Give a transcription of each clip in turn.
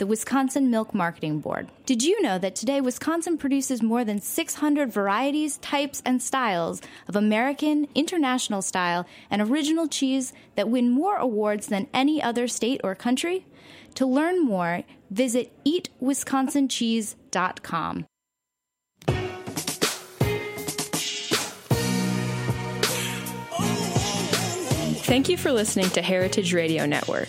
the Wisconsin Milk Marketing Board. Did you know that today Wisconsin produces more than 600 varieties, types, and styles of American, international style, and original cheese that win more awards than any other state or country? To learn more, visit eatwisconsincheese.com. Thank you for listening to Heritage Radio Network.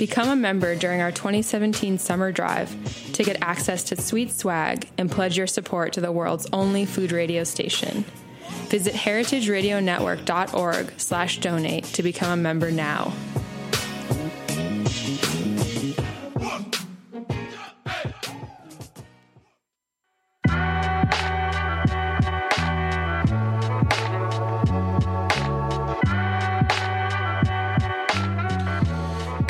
Become a member during our 2017 summer drive to get access to sweet swag and pledge your support to the world's only food radio station. Visit heritageradionetwork.org slash donate to become a member now.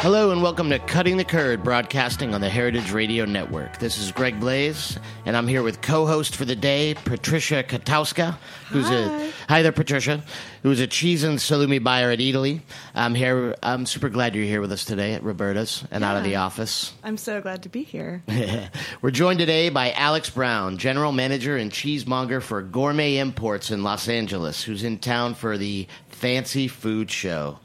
Hello and welcome to Cutting the Curd, broadcasting on the Heritage Radio Network. This is Greg Blais, and I'm here with co-host for the day, Patrycja Kotowska, who's a hi there, Patricia, who's a cheese and salumi buyer at Eataly. I'm here. I'm super glad you're here with us today at Roberta's and out of the office. I'm so glad to be here. We're joined today by Alex Brown, general manager and cheesemonger for Gourmet Imports in Los Angeles, who's in town for the Fancy Food Show.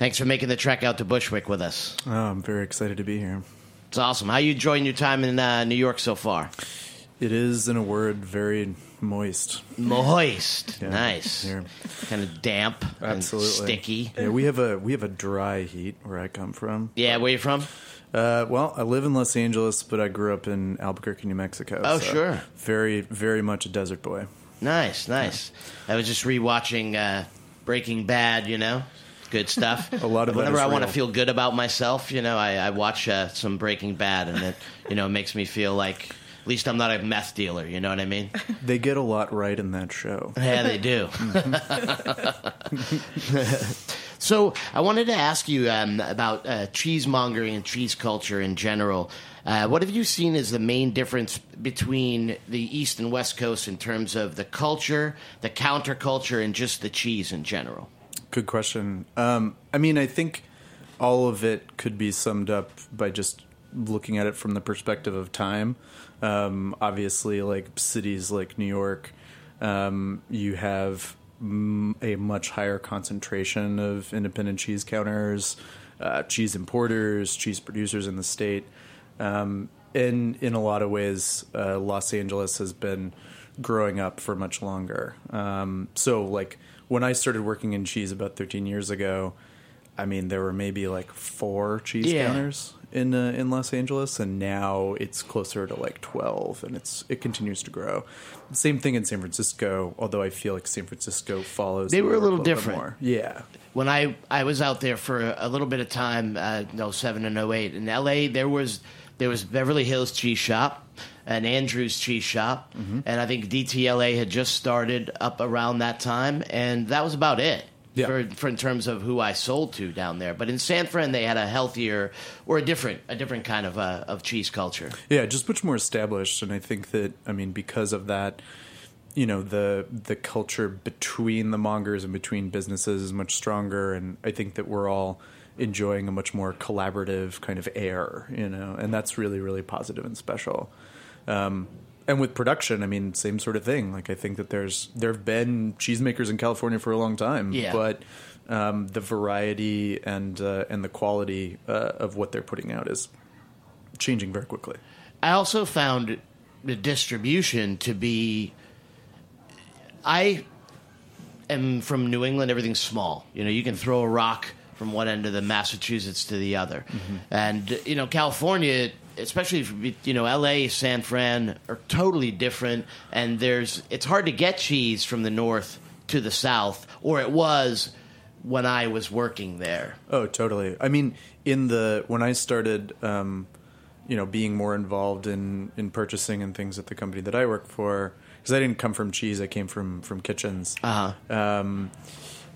Thanks for making the trek out to Bushwick with us. Oh, I'm very excited to be here. It's awesome. How you enjoying your time in uh, New York so far? It is, in a word, very moist. Moist, Yeah, nice, here. kind of damp, Absolutely and sticky. Yeah, we have a we have a dry heat where I come from. Yeah, where you from? Uh, well, I live in Los Angeles, but I grew up in Albuquerque, New Mexico. Oh, so sure. Very, very much a desert boy. Nice, nice. I was just rewatching uh, Breaking Bad. You know, good stuff. A lot of whenever I want to feel good about myself, you know, I, I watch uh, some Breaking Bad, and it you know makes me feel like at least I'm not a meth dealer. You know what I mean? They get a lot right in that show. Yeah, they do. so I wanted to ask you um, about uh, cheesemongering and cheese culture in general. Uh, what have you seen as the main difference between the East and West Coast in terms of the culture, the counterculture, and just the cheese in general? Good question. Um, I mean, I think all of it could be summed up by just looking at it from the perspective of time. Um, obviously, like cities like New York, um, you have mm, a much higher concentration of independent cheese counters, uh, cheese importers, cheese producers in the state. Um, and in a lot of ways, uh, Los Angeles has been growing up for much longer. Um, so, like, when I started working in cheese about 13 years ago, I mean, there were maybe like four cheese Yeah. counters in uh, in Los Angeles, and now it's closer to like 12, and it's it continues to grow. Same thing in San Francisco, although I feel like San Francisco follows. They were a little different. more. Yeah, when I, I was out there for a little bit of time, uh, no seven and 08, in LA, there was there was Beverly Hills Cheese Shop and Andrews Cheese Shop, and I think DTLA had just started up around that time, and that was about it. Yeah. For, for in terms of who I sold to down there, but in San Fran they had a healthier or a different a different kind of uh, of cheese culture. Yeah, just much more established, and I think that I mean because of that, you know the the culture between the mongers and between businesses is much stronger, and I think that we're all enjoying a much more collaborative kind of air, you know, and that's really really positive and special. Um, and with production, I mean, same sort of thing. Like I think that there's there have been cheesemakers in California for a long time, Yeah. but um, the variety and uh, and the quality uh, of what they're putting out is changing very quickly. I also found the distribution to be. I am from New England. Everything's small. You know, you can throw a rock from one end of the Massachusetts to the other, and you know, California, especially if, you know, L.A., San Fran are totally different. And there's it's hard to get cheese from the north to the south, or it was when I was working there. Oh, totally. I mean, in the when I started, um, you know, being more involved in in purchasing and things at the company that I work for, because I didn't come from cheese, I came from from kitchens. Uh huh. Um,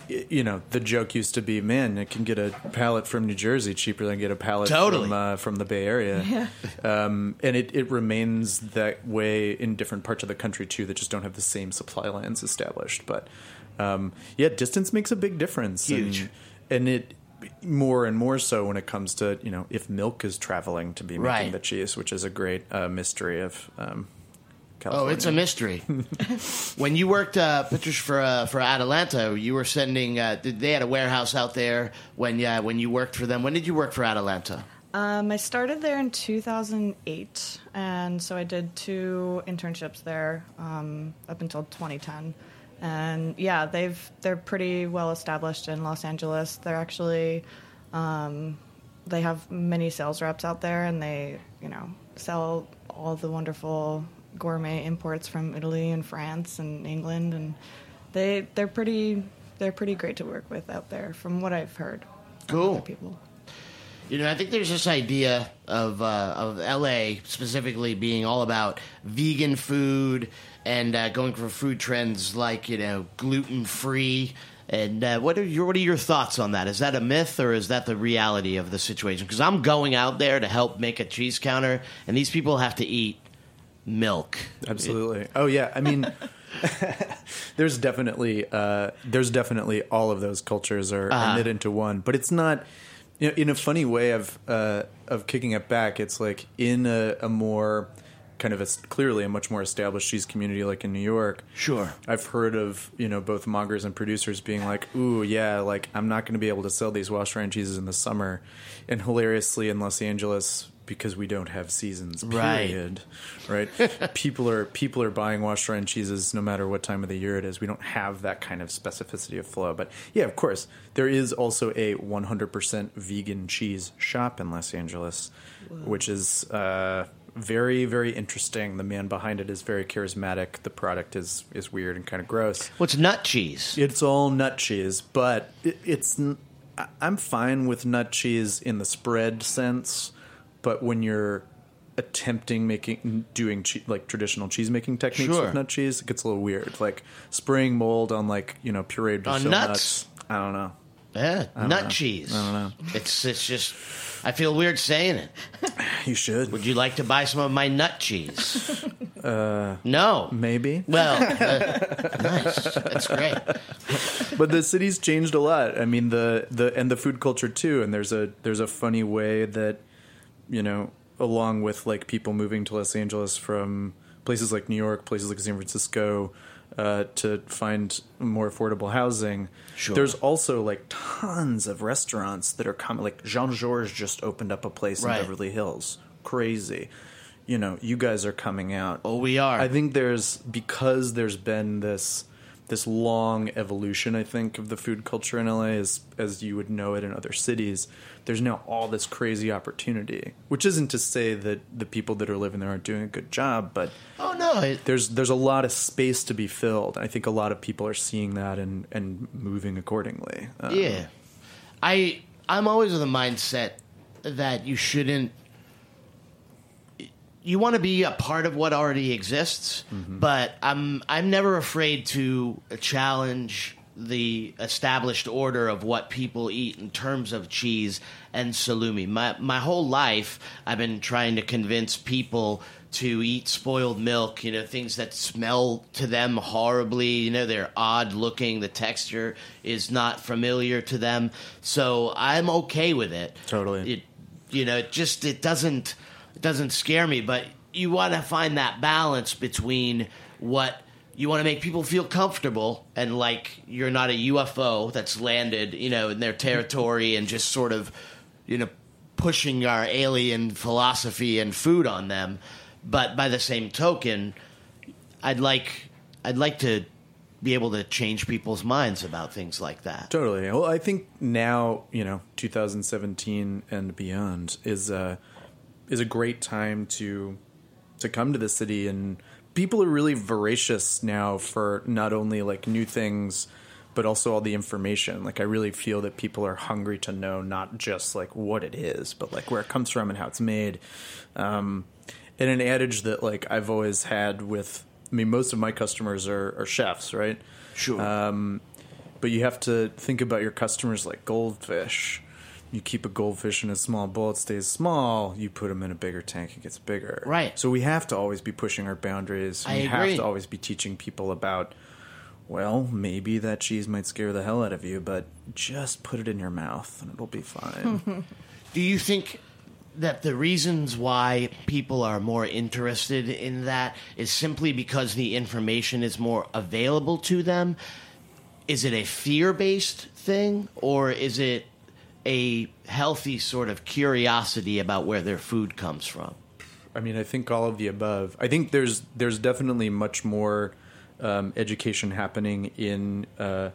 you know, the joke used to be, man, I can get a pallet from New Jersey cheaper than get a pallet Totally. from uh, from the Bay Area. Um, and it, it remains that way in different parts of the country too that just don't have the same supply lines established. But um, yeah, distance makes a big difference. Huge. And, and it more and more so when it comes to you know if milk is traveling to be making Right. the cheese, which is a great uh, mystery of. Um, Oh, it's a mystery. when you worked, uh, Patricia, for uh, for Atalanta, you were sending. Uh, did- they had a warehouse out there when uh, when you worked for them. When did you work for Atalanta? Um, I started there in 2008, and so I did two internships there um, up until 2010. And yeah, they've they're pretty well established in Los Angeles. They're actually um, they have many sales reps out there, and they you know sell all the wonderful gourmet imports from Italy and France and England, and they they're pretty they're pretty great to work with out there, from what I've heard. Cool. people. You know, I think there's this idea of uh, of LA specifically being all about vegan food and uh, going for food trends like you know gluten free. And uh, what are your what are your thoughts on that? Is that a myth or is that the reality of the situation? Because I'm going out there to help make a cheese counter, and these people have to eat milk. Absolutely. Oh yeah. I mean, there's definitely uh, there's definitely all of those cultures are, Uh-huh. are knit into one, but it's not. You know, in a funny way of uh, of kicking it back, it's like in a, a more kind of a, clearly a much more established cheese community, like in New York. Sure. I've heard of you know both mongers and producers being like, "Ooh, yeah, like I'm not going to be able to sell these wash rind cheeses in the summer," and hilariously in Los Angeles because we don't have seasons. Right. Period. Right. people are people are buying wash rind cheeses no matter what time of the year it is. We don't have that kind of specificity of flow. But yeah, of course, there is also a 100% vegan cheese shop in Los Angeles, which is. Uh, very, very interesting. The man behind it is very charismatic. The product is is weird and kind of gross. What's nut cheese? It's all nut cheese, but it, it's. I'm fine with nut cheese in the spread sense, but when you're attempting making doing che- like traditional cheese making techniques Sure. with nut cheese, it gets a little weird. Like spraying mold on like you know pureed On Brazil nuts? I don't know. Yeah, nut know. cheese. I don't know. It's it's just. I feel weird saying it. You should. Would you like to buy some of my nut cheese? Uh, no. Maybe. Well, uh, nice. That's great. but the city's changed a lot. I mean the the and the food culture too. And there's a there's a funny way that you know, along with like people moving to Los Angeles from places like New York, places like San Francisco, uh, to find more affordable housing. Sure. There's also like tons of restaurants that are coming. Like Jean Georges just opened up a place Right. in Beverly Hills. Crazy. You know, you guys are coming out. Oh, we are. I think there's because there's been this this long evolution. I think of the food culture in LA as as you would know it in other cities. There's now all this crazy opportunity, which isn't to say that the people that are living there aren't doing a good job, but oh no. It, there's there's a lot of space to be filled. I think a lot of people are seeing that and and moving accordingly. Um, yeah. I I'm always of the mindset that you shouldn't. You want to be a part of what already exists, Mm-hmm. but I'm I'm never afraid to challenge the established order of what people eat in terms of cheese and salumi. My my whole life, I've been trying to convince people to eat spoiled milk. You know, things that smell to them horribly. You know, they're odd looking. The texture is not familiar to them. So I'm okay with it. Totally. It, you know, it just it doesn't it doesn't scare me. But you want to find that balance between what you want to make people feel comfortable and like you're not a UFO that's landed, you know, in their territory and just sort of, you know, pushing our alien philosophy and food on them. But by the same token, I'd like I'd like to be able to change people's minds about things like that. Totally. Well, I think now, you know, 2017 and beyond is a is a great time to to come to the city and people are really voracious now for not only like new things but also all the information. Like I really feel that people are hungry to know not just like what it is, but like where it comes from and how it's made. Um, and an adage that like I've always had with I mean most of my customers are, are chefs, right? Sure. Um, but you have to think about your customers like goldfish. You keep a goldfish in a small bowl, it stays small. You put them in a bigger tank, it gets bigger. Right. So we have to always be pushing our boundaries. I we agree. have to always be teaching people about. Well, maybe that cheese might scare the hell out of you, but just put it in your mouth and it'll be fine. Do you think that the reasons why people are more interested in that is simply because the information is more available to them? Is it a fear based thing or is it a healthy sort of curiosity about where their food comes from? I mean, I think all of the above. I think there's there's definitely much more um, education happening in uh,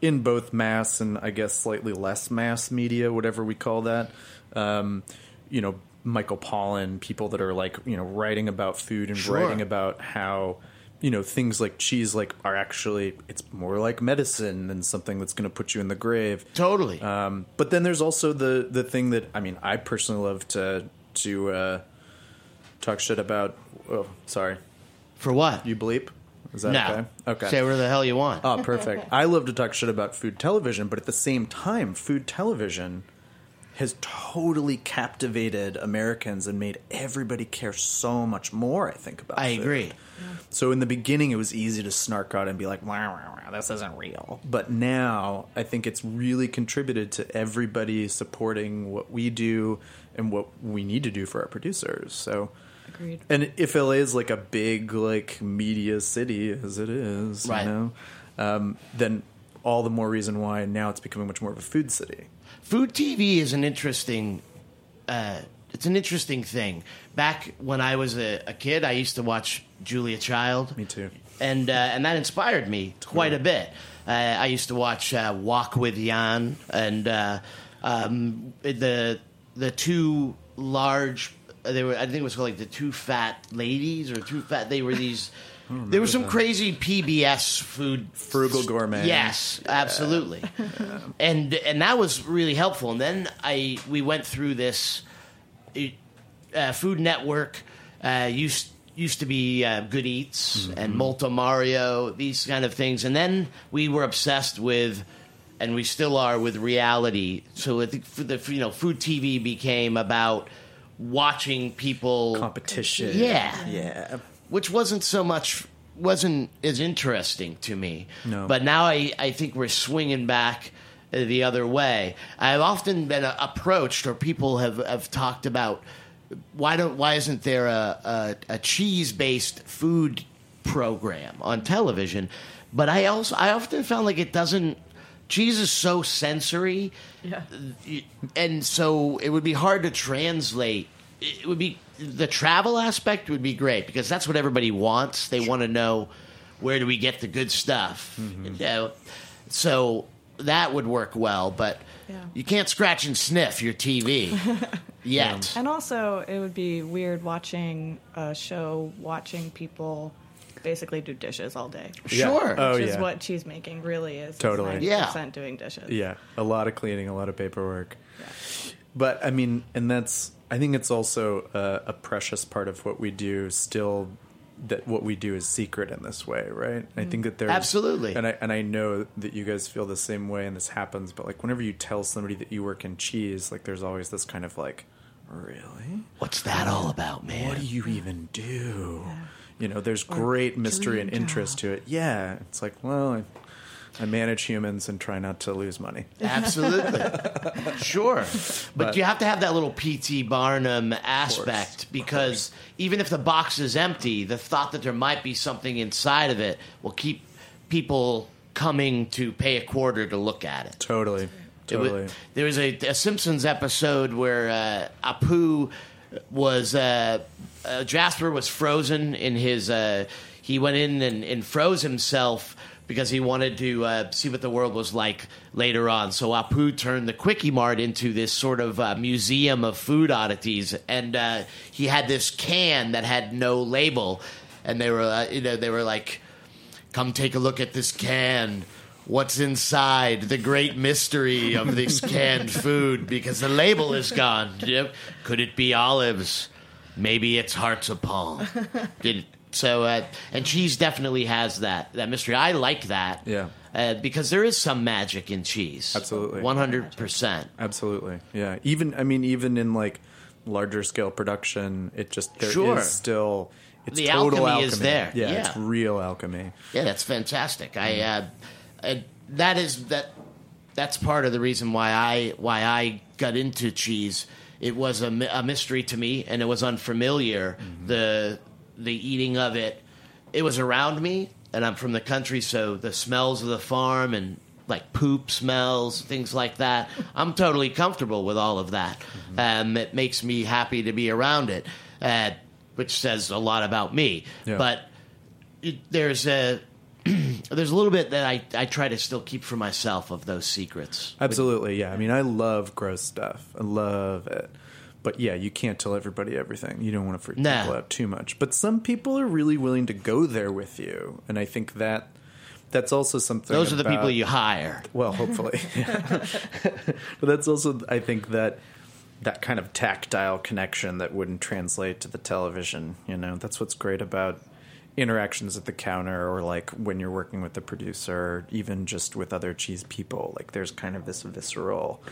in both mass and I guess slightly less mass media, whatever we call that. Um, you know, Michael Pollan, people that are like you know writing about food and Sure. writing about how you know things like cheese like are actually it's more like medicine than something that's going to put you in the grave. Totally. Um, but then there's also the the thing that I mean I personally love to to uh, talk shit about. Oh, sorry, For what? you bleep. Is that no. okay? Okay. Say whatever the hell you want. Oh, perfect. I love to talk shit about food television, but at the same time, food television has totally captivated Americans and made everybody care so much more. I think about. I food. agree. So in the beginning, it was easy to snark out and be like, wow, wow, wow, this isn't real. But now, I think it's really contributed to everybody supporting what we do and what we need to do for our producers. So, Agreed. and if LA is like a big like media city as it is, Right. you know, um, then all the more reason why now it's becoming much more of a food city. Food TV is an interesting. Uh, it's an interesting thing. Back when I was a, a kid, I used to watch Julia Child. Me too. and uh, and that inspired me quite a bit. Uh, I used to watch uh, Wok with Yan and uh, um, the the two large. They were I think it was called like the two fat ladies or two fat. They were these. There was some crazy PBS food Frugal gourmet. Yes, absolutely. and and that was really helpful. And then I we went through this uh, Food Network uh, used used to be uh, Good Eats and Molto Mario, these kind of things, and then we were obsessed with, and we still are with reality. So I think for the you know food TV became about watching people Competition. Yeah. Yeah. Which wasn't so much wasn't as interesting to me. No. But now I, I think we're swinging back the other way. I've often been approached, or people have, have talked about why don't why isn't there a, a, a cheese based food program on television? But I also I often found like it doesn't. Cheese is so sensory, Yeah. and so it would be hard to translate. It would be the travel aspect would be great because that's what everybody wants. They want to know where do we get the good stuff. Mm-hmm. You know? So that would work well, but Yeah. you can't scratch and sniff your TV yet. And also, it would be weird watching a show, watching people basically do dishes all day. Yeah. Sure. Oh, which is yeah. what cheese making really is. Totally. It's 90% Yeah. doing dishes. Yeah, a lot of cleaning, a lot of paperwork. But I mean, and that's I think it's also a, a precious part of what we do. Still, that what we do is secret in this way, right? I think that there's Absolutely. and I and I know that you guys feel the same way, and this happens. But like whenever you tell somebody that you work in cheese, like there's always this kind of like, really, What's that all about, man? what do you even do? You know, there's great mystery and dream interest to it. Yeah, it's like, well, I, I manage humans and try not to lose money. Absolutely. sure. But, you have to have that little P.T. Barnum aspect because even if the box is empty, the thought that there might be something inside of it will keep people coming to pay a quarter to look at it. Totally, It wa- totally. there was a, a Simpsons episode where uh, Apu was uh, uh, Jasper was frozen in his. Uh, he went in and, and froze himself because he wanted to uh, see what the world was like later on. So Apu turned the Kwik-E-Mart into this sort of uh, museum of food oddities, and uh, he had this can that had no label, and they were uh, you know they were like come take a look at this can. What's inside? The great mystery of this canned food because the label is gone. Yep. Could it be olives? Maybe it's hearts of palm. Did- so, uh, and cheese definitely has that that mystery. I like that. Yeah. Uh, because there is some magic in cheese. Absolutely. One hundred percent. Absolutely, yeah. Even I mean, even in like larger scale production, it just there is Sure. still it's The total alchemy is there. Yeah, Yeah. it's real alchemy. Yeah, that's fantastic. I uh, uh, that is that that's part of the reason why I why I got into cheese. It was a, a mystery to me, and it was unfamiliar. The the eating of it, it was around me, and I'm from the country, so the smells of the farm and like poop smells, things like that. I'm totally comfortable with all of that. Um, it makes me happy to be around it, uh, which says a lot about me. Yeah. But it, there's a there's a little bit that I, I try to still keep for myself of those secrets. Absolutely, yeah. I mean, I love gross stuff. I love it. But yeah, you can't tell everybody everything. You don't want to freak Nah. people out too much. But some people are really willing to go there with you, and I think that that's also something. Those are the people you hire. Well, hopefully. but that's also, I think, that that kind of tactile connection that wouldn't translate to the television. You know, that's what's great about interactions at the counter or like when you're working with the producer, or even just with other cheese people. Like, there's kind of this visceral,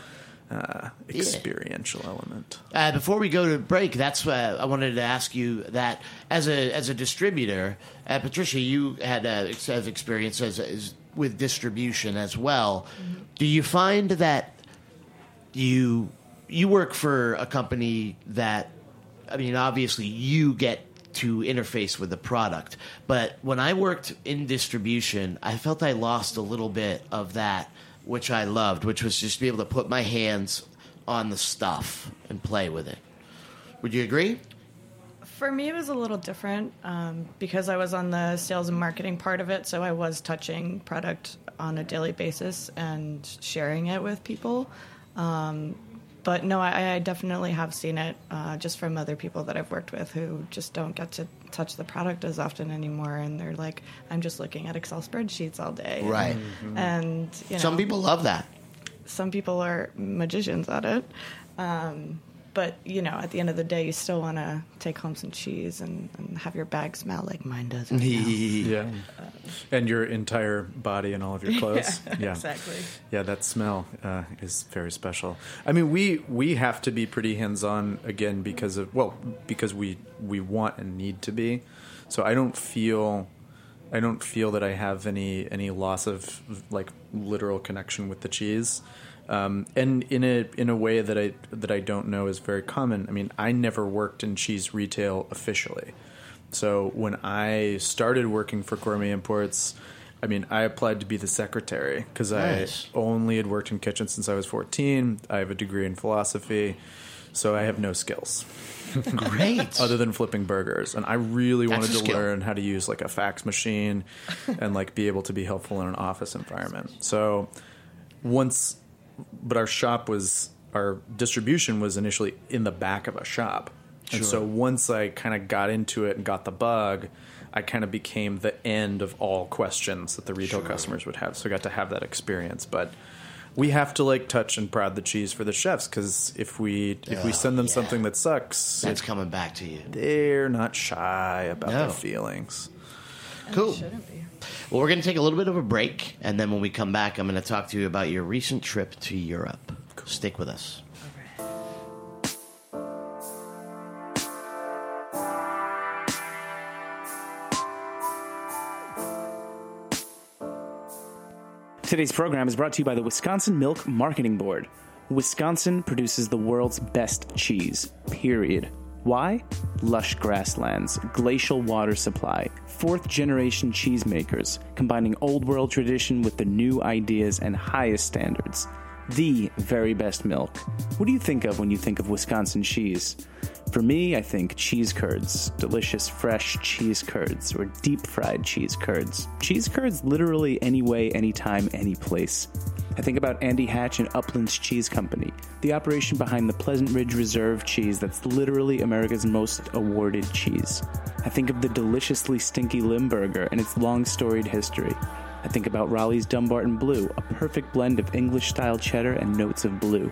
uh, experiential element. Uh, before we go to break, that's uh, I wanted to ask you that as a as a distributor, uh, Patricia, you had uh, ex- have experience as, as with distribution as well. Do you find that you you work for a company that I mean, obviously you get to interface with the product, but when I worked in distribution, I felt I lost a little bit of that, which I loved, which was just to be able to put my hands on the stuff and play with it. Would you agree? For me, it was a little different um, because I was on the sales and marketing part of it, so I was touching product on a daily basis and sharing it with people. Um, but no, I, I definitely have seen it uh, just from other people that I've worked with who just don't get to touch the product as often anymore, and they're like, "I'm just looking at Excel spreadsheets all day." Right. And you know, Some people love that. some people are magicians at it. Um, but you know, at the end of the day, you still want to take home some cheese and, and have your bag smell like mine does. Right now. Yeah. And your entire body and all of your clothes. yeah. exactly. Yeah, that smell uh, is very special. I mean, we we have to be pretty hands on again because of well, because we we want and need to be. So I don't feel I don't feel that I have any any loss of like literal connection with the cheese. Um, and in a in a way that I that I don't know is very common. I mean, I never worked in cheese retail officially. So when I started working for Gourmet Imports, I mean, I applied to be the secretary because Nice. I only had worked in kitchens since I was 14. I have a degree in philosophy, so I have no skills Great. other than flipping burgers. And I really That's wanted to skill. learn how to use like a fax machine and like be able to be helpful in an office environment. So once, but our shop was our distribution was initially in the back of a shop, and so once I kind of got into it and got the bug. I kind of became the end of all questions that the retail customers would have, so I got to have that experience. But we have to like touch and prod the cheese for the chefs because if we if we send them yeah. something that sucks, That's coming back to you. they're not shy about No. their feelings. Cool. Shouldn't be. Well, we're going to take a little bit of a break, and then when we come back, I'm going to talk to you about your recent trip to Europe. Stick with us. Today's program is brought to you by the Wisconsin Milk Marketing Board. Wisconsin produces the world's best cheese, period. Why? Lush grasslands, glacial water supply, fourth generation cheesemakers, combining old world tradition with the new ideas and highest standards. The very best milk. What do you think of when you think of Wisconsin cheese? For me, I think cheese curds, delicious fresh cheese curds, or deep fried cheese curds. Cheese curds literally any way, anytime, any place. I think about Andy Hatch and Uplands Cheese Company, the operation behind the Pleasant Ridge Reserve cheese that's literally America's most awarded cheese. I think of the deliciously stinky Limburger and its long storied history. I think about Roelli's Dunbarton Blue, a perfect blend of English style cheddar and notes of blue.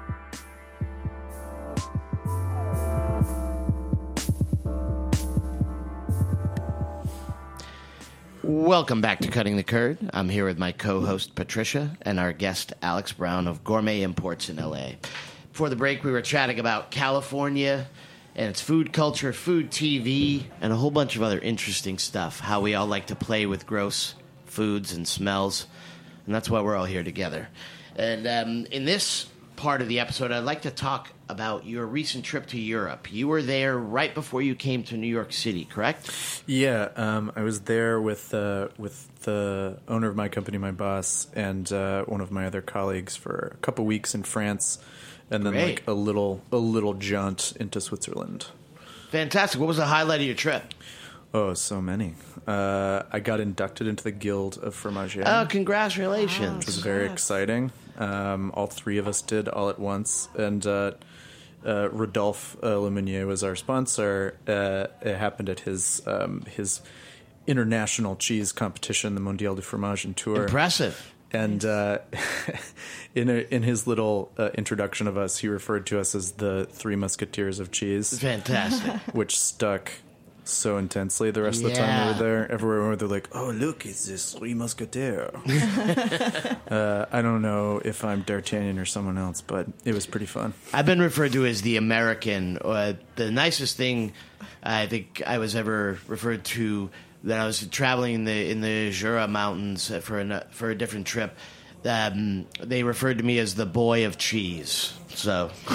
Welcome back to Cutting the Curd. I'm here with my co host Patricia and our guest Alex Brown of Gourmet Imports in LA. Before the break, we were chatting about California and its food culture, food TV, and a whole bunch of other interesting stuff. How we all like to play with gross foods and smells. And that's why we're all here together. And um, in this part of the episode, I'd like to talk about your recent trip to Europe. You were there right before you came to New York City, correct? Yeah, um, I was there with uh, with the owner of my company, my boss, and uh, one of my other colleagues for a couple weeks in France, and then Great. like a little a little jaunt into Switzerland. Fantastic. What was the highlight of your trip? Oh, so many. Uh, I got inducted into the Guild of Fromagier. Oh, congratulations. which was very exciting. Um, all three of us did all at once, and uh, uh, Rodolphe uh, Le Meunier was our sponsor. Uh, it happened at his um, his international cheese competition, the Mondial du Fromage and Tour. Impressive. And uh, in a, in his little uh, introduction of us, he referred to us as the Three Musketeers of Cheese, Fantastic. which stuck so intensely the rest of the time we were there. Everywhere we were, they're like, "Oh, look, it's this Three Musketeer." uh, I don't know if I'm D'Artagnan or someone else, but it was pretty fun. I've been referred to as the American. Uh, the nicest thing I think I was ever referred to that I was traveling in the in the Jura Mountains for a for a different trip. Um, they referred to me as the boy of cheese. So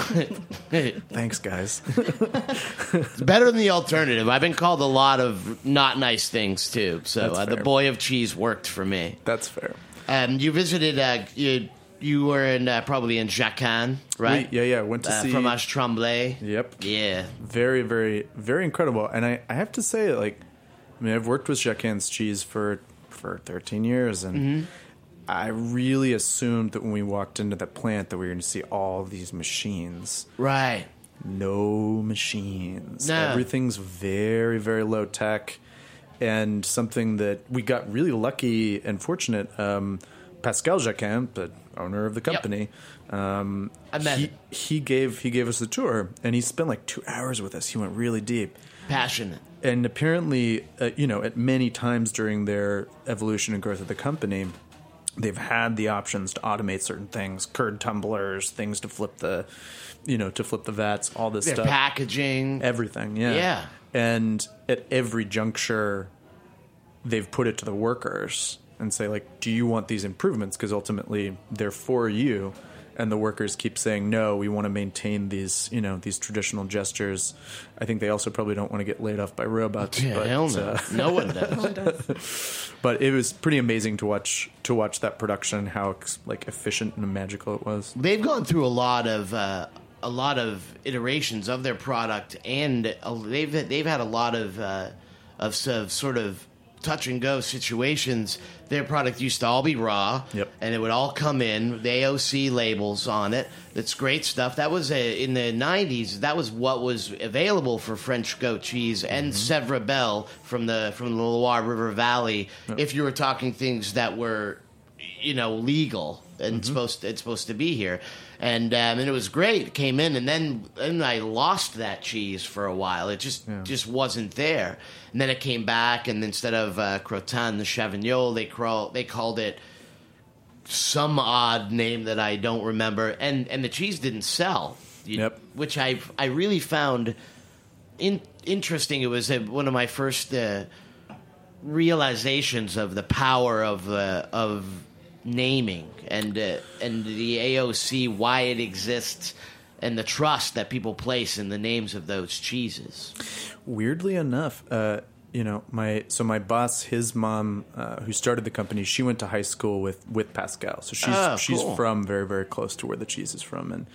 Thanks, guys. it's better than the alternative. I've been called a lot of not nice things too. So uh, the boy of cheese worked for me. That's fair. Um, you visited. Uh, you, you were in uh, probably in Jacquin, right? We- yeah, yeah. Went to Uh, see. Fromage Tremblay. Yep. Yeah. Very, very, very incredible. And I, I have to say, like, I mean, I've worked with Jacquin's cheese for for 13 years, and Mm-hmm. I really assumed that when we walked into the plant that we were going to see all these machines. Right. no machines. No. Everything's very, very low tech. And something that we got really lucky and fortunate. Um, Pascal Jacquin, the owner of the company, um, I he, he gave he gave us the tour, and he spent like two hours with us. He went really deep, Passionate. and apparently, uh, you know, at many times during their evolution and growth of the company, they've had the options to automate certain things, curd tumblers, things to flip the, you know, to flip the vats, all this Their stuff packaging. everything yeah Yeah. and at every juncture they've put it to the workers and say like do you want these improvements because ultimately they're for you and the workers keep saying no we want to maintain these you know these traditional gestures i think they also probably don't want to get laid off by robots Yeah, but, hell no. uh, no one does. but it was pretty amazing to watch to watch that production how like efficient and magical it was They've gone through a lot of uh, a lot of iterations of their product, and uh, they've they've had a lot of uh, of, of sort of touch and go situations. Their product used to all be raw, Yep. and it would all come in the AOC labels on it. That's great stuff. That was a, in the '90s. That was what was available for French goat cheese and mm-hmm. Sevre Belle from the from the Loire River Valley. If you were talking things that were you know legal and supposed to, it's supposed to be here. And um, and it was great. It came in and then then I lost that cheese for a while. It just just wasn't there. And then it came back and instead of uh, crottin de Chavignol they crawl they called it some odd name that I don't remember. And and the cheese didn't sell You- Yep. which I I really found in, interesting. It was one of my first uh, realizations of the power of uh, of naming and uh, and the AOC why it exists and the trust that people place in the names of those cheeses. weirdly enough uh you know my so my boss his mom uh, who started the company she went to high school with with pascal so she's Oh, she's cool. from very very close to where the cheese is from and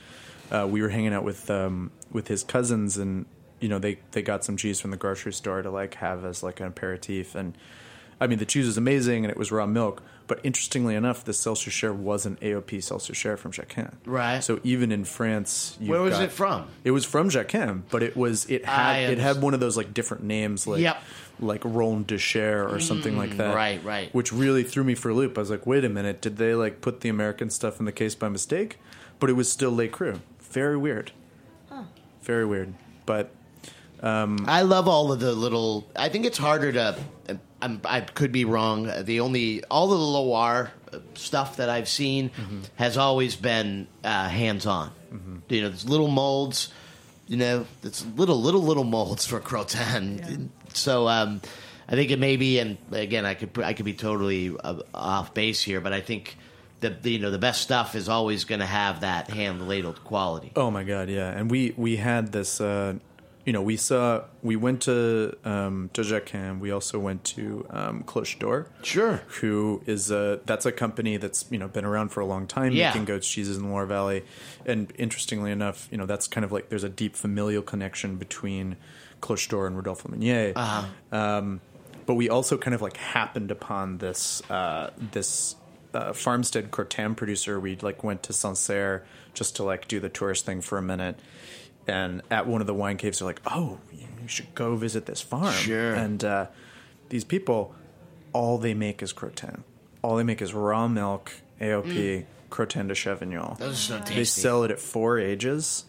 uh, we were hanging out with um with his cousins and you know they they got some cheese from the grocery store to like have as like an aperitif and I mean, the cheese was amazing, and it was raw milk. But interestingly enough, the Seltzer wasn't AOP Seltzer from Jacquin. Right. So even in France, you've Where was got- it from? It was from Jacquin, but it was it I had it had one of those like different names, like Yep. like Roland de Cher or something like that. right, right. Which really threw me for a loop. I was like, wait a minute, did they like put the American stuff in the case by mistake? But it was still Le Cru. Very weird. Very weird. But um, I love all of the little. I think it's harder to. I'm, I could be wrong. The only all of the Loire stuff that I've seen has always been uh, hands on. You know, there's little molds. You know, it's little little little molds for crottin. So um, I think it may be, and again, I could I could be totally uh, off base here, but I think. The, the, you know the best stuff is always going to have that hand ladled quality. Oh my god, yeah. And we we had this uh you know, we saw we went to um to Jacquin, we also went to um Cloche d'Or. Sure. Who is a that's a company that's, you know, been around for a long time Yeah. making goats cheeses in the Loire Valley. And interestingly enough, you know, that's kind of like there's a deep familial connection between Cloche d'Or and Rodolphe Meunier. Uh-huh. Um, but we also kind of like happened upon this uh, this uh, farmstead Crottin producer. We like went to Sancerre just to like do the tourist thing for a minute, and at one of the wine caves, they're like, "Oh, you should go visit this farm." Sure. And uh, these people, all they make is Crottin. All they make is raw milk, AOP, Crottin de Chavignol. Those are so tasty. They sell it at four ages.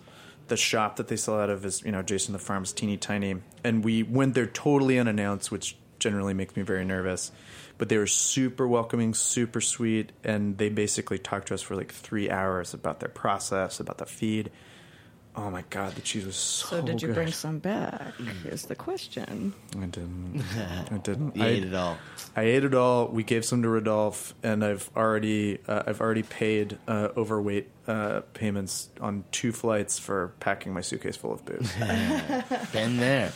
The shop that they sell out of is, you know, Jason the Farm's teeny tiny. And we went there totally unannounced, which generally makes me very nervous. But they were super welcoming, super sweet, and they basically talked to us for like three hours about their process, about the feed. Oh my god, the cheese was so good. So did you good. bring some back? Is the question. I didn't. I didn't. You I ate it all. I ate it all. We gave some to Rodolphe, and I've already uh, I've already paid uh, overweight uh, payments on two flights for packing my suitcase full of booze. Been there.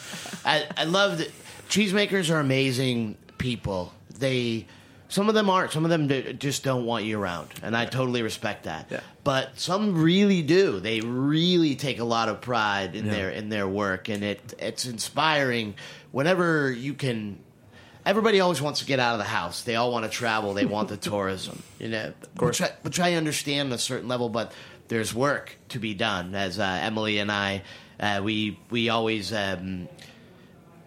I, I love that. Cheesemakers are amazing people. They, some of them aren't. Some of them do, just don't want you around, and I totally respect that. Yeah. But some really do. They really take a lot of pride in Yeah. their in their work, and it it's inspiring. Whenever you can. Everybody always wants to get out of the house. They all want to travel. They want the tourism, you know. Which I, which I understand a certain level, but there's work to be done. As uh, Emily and I, uh, we we always um,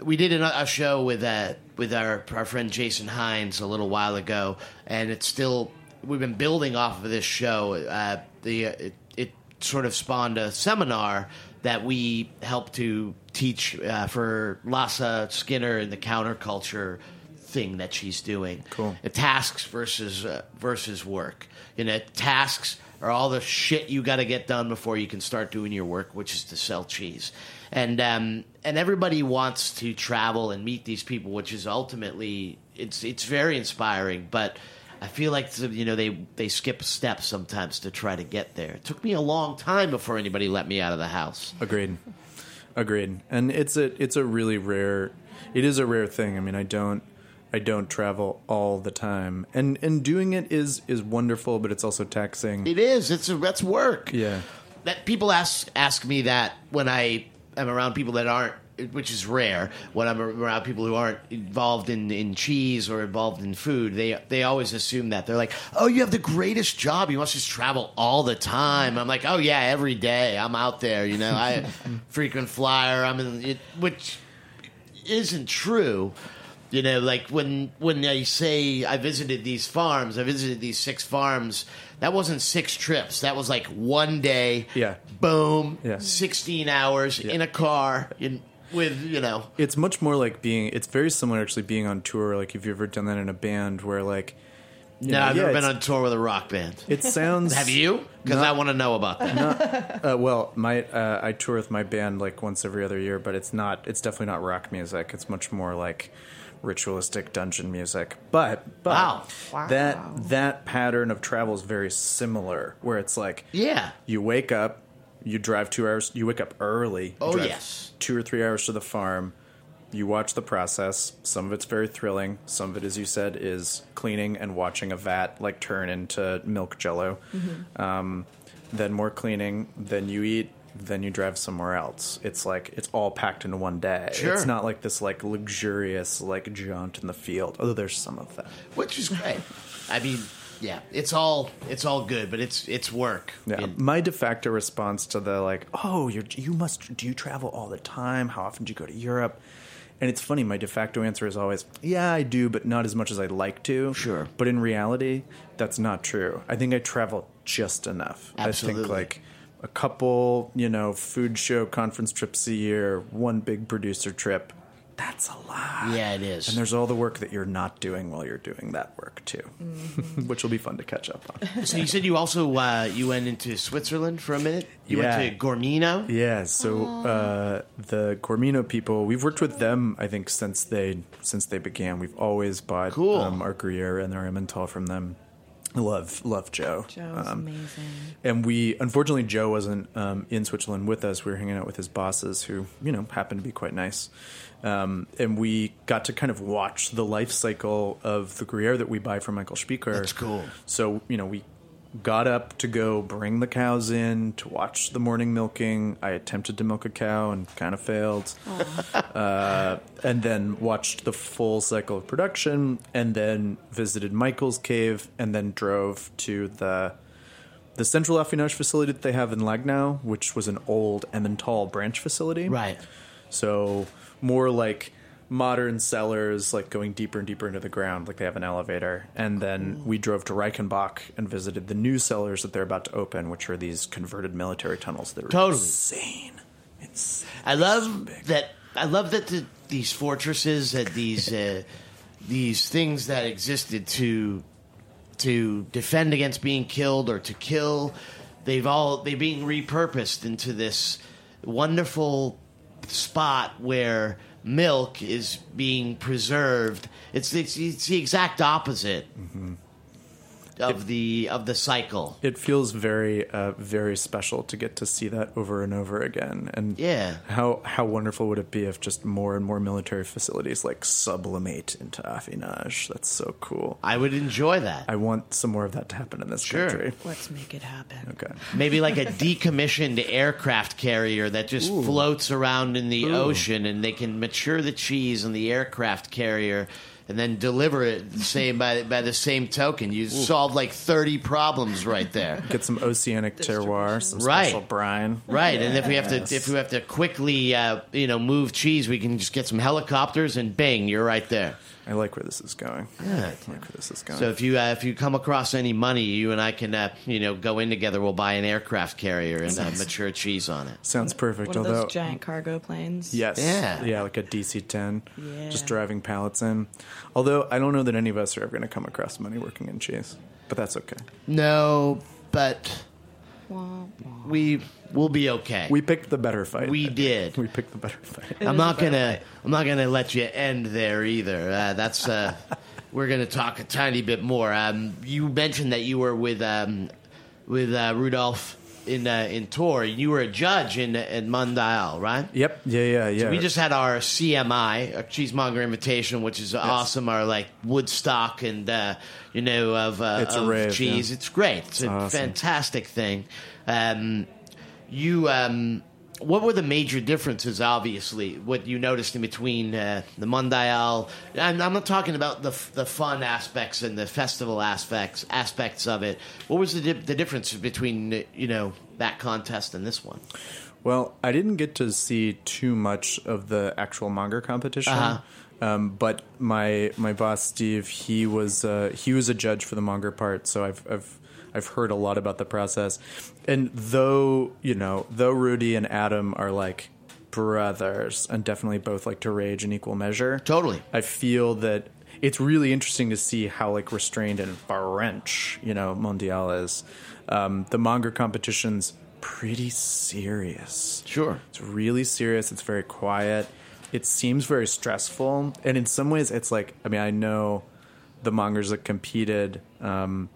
we did a, a show with uh, with our our friend Jason Hinds a little while ago, and it's still we've been building off of this show. Uh, the it, it sort of spawned a seminar that we helped to teach uh, for Lassa Skinner and the counterculture thing that she's doing. Cool. Uh, tasks versus uh, versus work. You know, tasks are all the shit you got to get done before you can start doing your work, which is to sell cheese. And um, and everybody wants to travel and meet these people, which is ultimately it's it's very inspiring. But I feel like you know they they skip steps sometimes to try to get there. It took me a long time before anybody let me out of the house. Agreed. Agreed. And it's a it's a really rare it is a rare thing. I mean, I don't I don't travel all the time. And and doing it is is wonderful, but it's also taxing. It is. It's a, that's work. Yeah. That people ask ask me that when I am around people that aren't which is rare when I'm around people who aren't involved in, in cheese or involved in food. They they always assume that they're like, "Oh, you have the greatest job. You must just travel all the time." I'm like, "Oh yeah, every day. I'm out there. You know, I frequent flyer. I'm in it, which isn't true." You know, like when when I say I visited these farms, I visited these six farms. That wasn't six trips. That was like one day. Yeah. Boom. Yeah. Sixteen hours in a car. In, with you know it's much more like being it's very similar actually being on tour like if you've ever done that in a band where like no know, i've yeah, never been on tour with a rock band it sounds have you because i want to know about that uh, well my uh, i tour with my band like once every other year but it's not it's definitely not rock music it's much more like ritualistic dungeon music. But but Wow. that that pattern of travel is very similar where it's like yeah. you wake up you drive two hours you wake up early Oh, drive yes. two or three hours to the farm you watch the process. Some of it's very thrilling. Some of it as you said is cleaning and watching a vat like turn into milk jello. Um, then more cleaning. Then you eat then you drive somewhere else it's like it's all packed into one day Sure. it's not like this like luxurious like jaunt in the field although there's some of that which is great i mean yeah it's all it's all good but it's it's work Yeah, my de facto response to the like, oh, you're you must do you travel all the time? How often do you go to Europe? And it's funny, my de facto answer is always, yeah, I do, but not as much as I'd like to. Sure. But in reality, that's not true. I think I travel just enough. I Absolutely. think like a couple, you know, food show conference trips a year, one big producer trip. That's a lot. yeah it is And there's all the work that you're not doing while you're doing that work too, Mm-hmm. which will be fun to catch up on. so you said you also uh, you went into switzerland for a minute you Yeah. went to Gourmino Yeah, so uh, the Gourmino people, we've worked with them. I think since they since they began, we've always bought Cool. um, our Gruyere and our Emmental from them. I love love Joe. Joe's Um, amazing. and we unfortunately Joe wasn't um, in Switzerland with us. We were hanging out with his bosses, who you know happened to be quite nice. Um, and we got to kind of watch the life cycle of the Gruyere that we buy from Michael Spieker. That's cool. So you know we got up to go bring the cows in to watch the morning milking. I attempted to milk a cow and kind of failed. Uh, and then watched the full cycle of production, and then visited Michael's cave, and then drove to the the central affinage facility that they have in Langnau, which was an old Emmental branch facility. right So more like modern cellars, like going deeper and deeper into the ground, like they have an elevator. And then we drove to Reichenbach and visited the new cellars that they're about to open, which are these converted military tunnels that are Totally. insane. Insane. I love that. I love that the, these fortresses and these uh, these things that existed to to defend against being killed or to kill, they've all they're being repurposed into this wonderful spot where milk is being preserved. It's it's, it's the exact opposite mm-hmm. Of the of the cycle. It feels very, uh, very special to get to see that over and over again. And Yeah. how how wonderful would it be if just more and more military facilities like sublimate into affinage? That's so cool. I would enjoy that. I want some more of that to happen in this Sure. country. Let's make it happen. Okay. Maybe like a decommissioned aircraft carrier that just floats around in the ocean and they can mature the cheese on the aircraft carrier and then deliver it the same by, by the same token. You solve like 30 problems right there. Get some oceanic terroir, some Right. special brine. Right, and if we have to if we have to quickly uh, you know move cheese, we can just get some helicopters and bang, you're right there. I like where this is going. Good. I like where this is going. So if you uh, if you come across any money, you and I can uh, you know go in together. We'll buy an aircraft carrier and uh, mature cheese on it. Sounds perfect. One of although those giant cargo planes. Yes. Yeah. Yeah, like a DC 10. Yeah. Just driving pallets in. Although I don't know that any of us are ever going to come across money working in cheese. But that's okay. No, but Wah, wah. we will be okay. We picked the better fight. We did. We picked the better fight. I'm not gonna. I'm not gonna let you end there either. Uh, that's uh, we're going to talk a tiny bit more. Um, you mentioned that you were with um, with uh, Rodolphe in uh, in Tours. You were a judge in in Mondial, right? Yep. Yeah. Yeah. Yeah. We just had our CMI, a Cheesemonger Invitation, which is awesome. Our like Woodstock and uh, you know of, uh, It's of rave, cheese. yeah. It's great. It's, a awesome. fantastic thing. Um, you, um, what were the major differences? Obviously, what you noticed in between uh, the Mondial. I'm, I'm not talking about the the fun aspects and the festival aspects aspects of it. What was the di- the difference between you know that contest and this one? Well, I didn't get to see too much of the actual monger competition. Uh-huh. Um, but my my boss Steve, he was uh, he was a judge for the monger part, so I've I've I've heard a lot about the process. And though you know, though Rudy and Adam are like brothers and definitely both like to rage in equal measure, Totally. I feel that it's really interesting to see how like restrained and French, you know, Mondial is. Um, the monger competition's pretty serious. Sure. It's really serious. It's very quiet. It seems very stressful, and in some ways, it's like I mean, I know the mongers that competed. Um,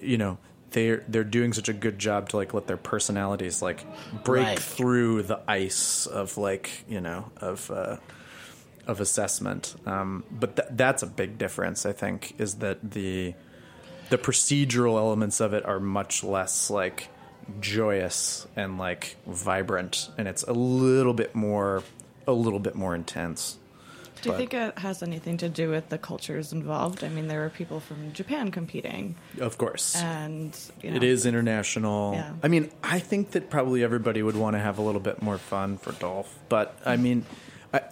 you know, they're they're doing such a good job to like let their personalities like break Right. through the ice of like you know of uh, of assessment. Um, but th- that's a big difference. I think is that the the procedural elements of it are much less like joyous and like vibrant, and it's a little bit more a little bit more intense. Do you think it has anything to do with the cultures involved? I mean, there were people from Japan competing, Of course. and you know, It is international. Yeah. I mean, I think that probably everybody would want to have a little bit more fun for Dolph, but I mm. mean,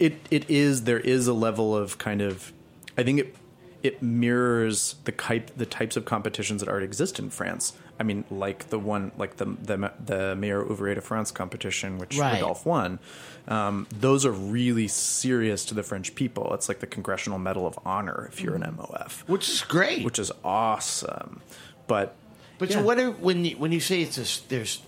it it is there is a level of kind of, I think it it mirrors the type the types of competitions that already exist in France. I mean, like the one like the the the Meilleur Ouvrier de France competition, which Right. Rodolphe won. Um, those are really serious to the French people. It's like the Congressional Medal of Honor if you're an MOF, Which is great. which is awesome. But But yeah. so what are, when you, when you say it's a, there's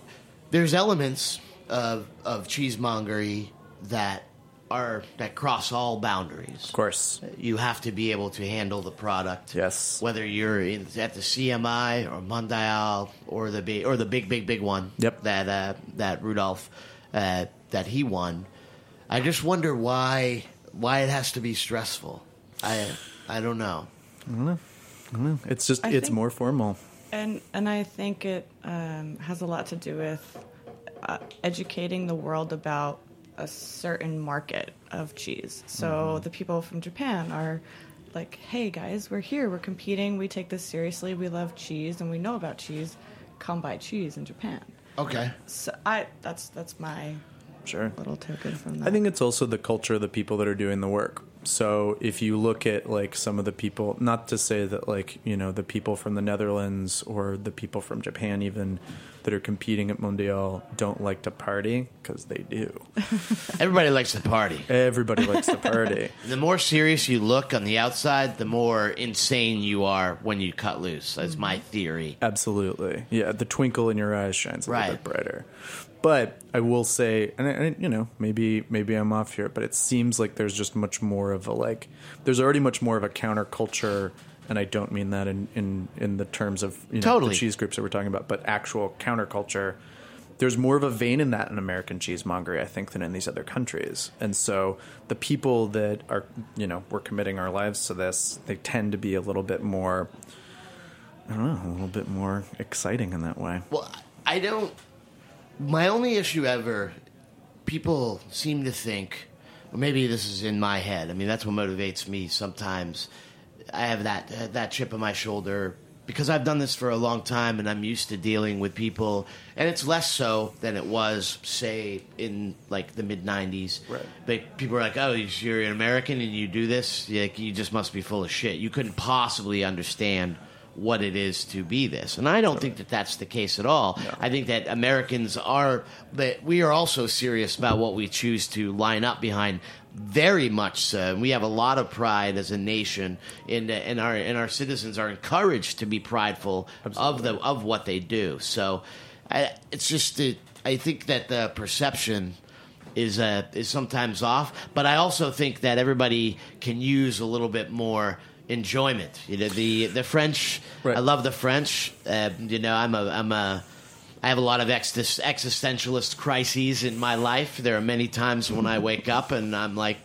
there's elements of of cheesemongery that are that cross all boundaries. of course, You have to be able to handle the product. Yes. Whether you're in, at the CMI or Mondial or the big or the big big big one. Yep. That uh, that Rodolphe uh, that he won. I just wonder why why it has to be stressful. I I don't know. It's just I don't know. it's think- more formal. and and I think it um, has a lot to do with uh, educating the world about a certain market of cheese. So Mm-hmm. the people from Japan are like, "Hey guys, we're here. We're competing. We take this seriously. We love cheese, and we know about cheese. Come buy cheese in Japan." Okay. So I that's that's my Sure. little token from that. I think it's also the culture of the people that are doing the work. So if you look at like some of the people, not to say that like, you know, the people from the Netherlands or the people from Japan even that are competing at Mondial don't like to party because they do. Everybody likes to party. Everybody likes to party. The more serious you look on the outside, the more insane you are when you cut loose. That's mm-hmm. my theory. Absolutely. Yeah, the twinkle in your eyes shines a little bit brighter. But I will say, and, I, and you know, maybe maybe I'm off here, but it seems like there's just much more of a like. There's already much more of a counterculture, and I don't mean that in in, in the terms of you know Totally. the cheese groups that we're talking about, but actual counterculture. There's more of a vein in that in American cheesemongery, I think, than in these other countries. And so the people that are, you know, we're committing our lives to this, they tend to be a little bit more I don't know, a little bit more exciting in that way. Well, I don't. My only issue ever, people seem to think, or maybe this is in my head. I mean, that's what motivates me sometimes. I have that that chip on my shoulder because I've done this for a long time and I'm used to dealing with people, and it's less so than it was, say, in like the mid '90s. Right. But people are like, "Oh, you're an American and you do this? Like, you just must be full of shit. You couldn't possibly understand." What it is to be this. And I don't think that that's the case at all. I think that Americans are that we are also serious about what we choose to line up behind. Very much so. We have a lot of pride as a nation, and and our and our citizens are encouraged to be prideful of the of what they do. So, I, it's just that I think that the perception is uh, is sometimes off. But I also think that everybody can use a little bit more enjoyment. You know, the the French. Right. I love the French. Uh, you know, I'm a I'm a I have a lot of exist- existentialist crises in my life. There are many times when I wake up and I'm like,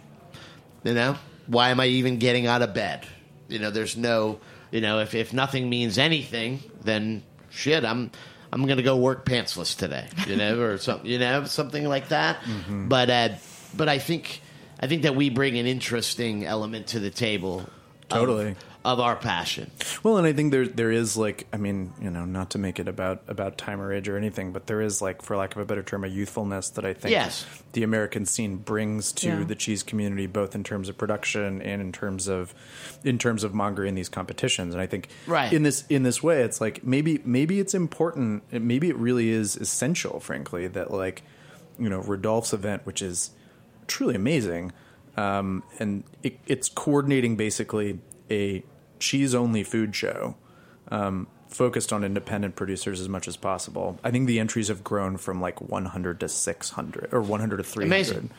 you know, why am I even getting out of bed? You know, there's no, you know, if if nothing means anything, then shit, I'm I'm gonna go work pantsless today, you know, or something, you know, something like that. But uh, but I think I think that we bring an interesting element to the table. Of- Totally. of our passion. Well, and I think there there is like I mean you know not to make it about about time or age or anything, but there is like for lack of a better term a youthfulness that I think Yes. the American scene brings to Yeah. the cheese community, both in terms of production and in terms of in terms of mongering these competitions. And I think Right. in this in this way, it's like maybe maybe it's important, maybe it really is essential, frankly, that like you know Rodolphe's event, which is truly amazing, um, and it, it's coordinating basically a cheese only food show um, focused on independent producers as much as possible. I think the entries have grown from like 100 to 600 or 100 to 300. Amazing.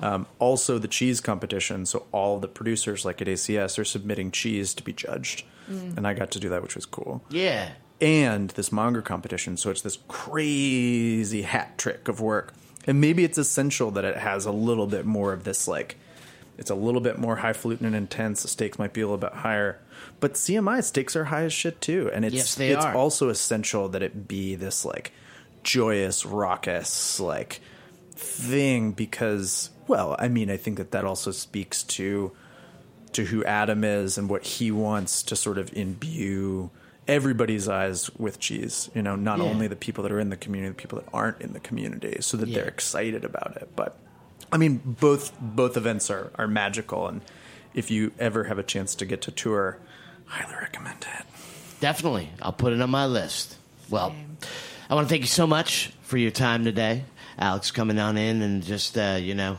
Um, also, the cheese competition. So all the producers, like at ACS, are submitting cheese to be judged, and I got to do that, which was cool Yeah. and this monger competition. So it's this crazy hat trick of work. And maybe it's essential that it has a little bit more of this, like, it's a little bit more highfalutin and intense. The stakes might be a little bit higher. But CMI stakes are high as shit too. And it's, Yes, it's are. also essential that it be this, like, joyous, raucous, like, thing because, well, I mean, I think that that also speaks to to who Adam is and what he wants to sort of imbue everybody's eyes with cheese. You know, not Yeah. only the people that are in the community, the people that aren't in the community, so that Yeah. they're excited about it. But I mean, both both events are are magical, and if you ever have a chance to get to Tours, highly recommend it. Definitely. I'll put it on my list. Well, I want to thank you so much for your time today. Alex coming on in and just, uh, you know,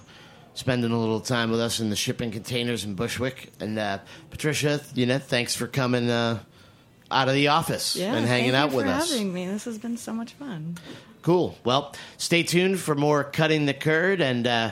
spending a little time with us in the shipping containers in Bushwick. And uh, Patrycja, you know, thanks for coming uh, out of the office Yeah, and hanging thank out you with for us. having me. This has been so much fun. Cool. Well, stay tuned for more Cutting the Curd and uh,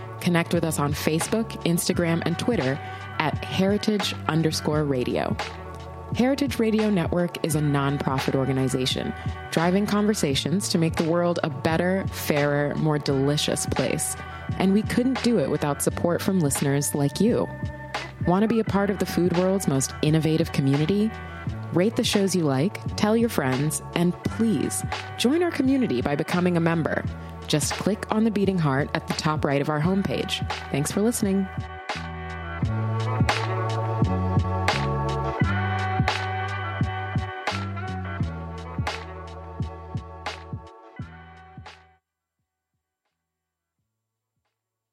Connect with us on Facebook, Instagram, and Twitter at heritage underscore radio. Heritage Radio Network is a nonprofit organization driving conversations to make the world a better, fairer, more delicious place. And we couldn't do it without support from listeners like you. Want to be a part of the food world's most innovative community? Rate the shows you like, tell your friends, and please join our community by becoming a member. Just click on the beating heart at the top right of our homepage. Thanks for listening.